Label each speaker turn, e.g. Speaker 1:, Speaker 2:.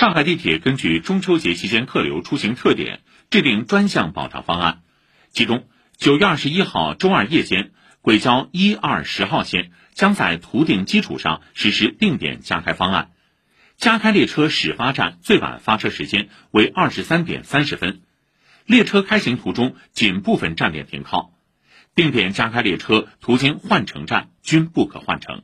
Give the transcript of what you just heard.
Speaker 1: 上海地铁根据中秋节期间客流出行特点制定专项保障方案其中九月二十一号周二夜间轨交一二十号线将在图定基础上实施定点加开方案。加开列车始发站最晚发车时间为二十三点三十分。列车开行途中仅部分站点停靠。定点加开列车途经换乘站均不可换乘。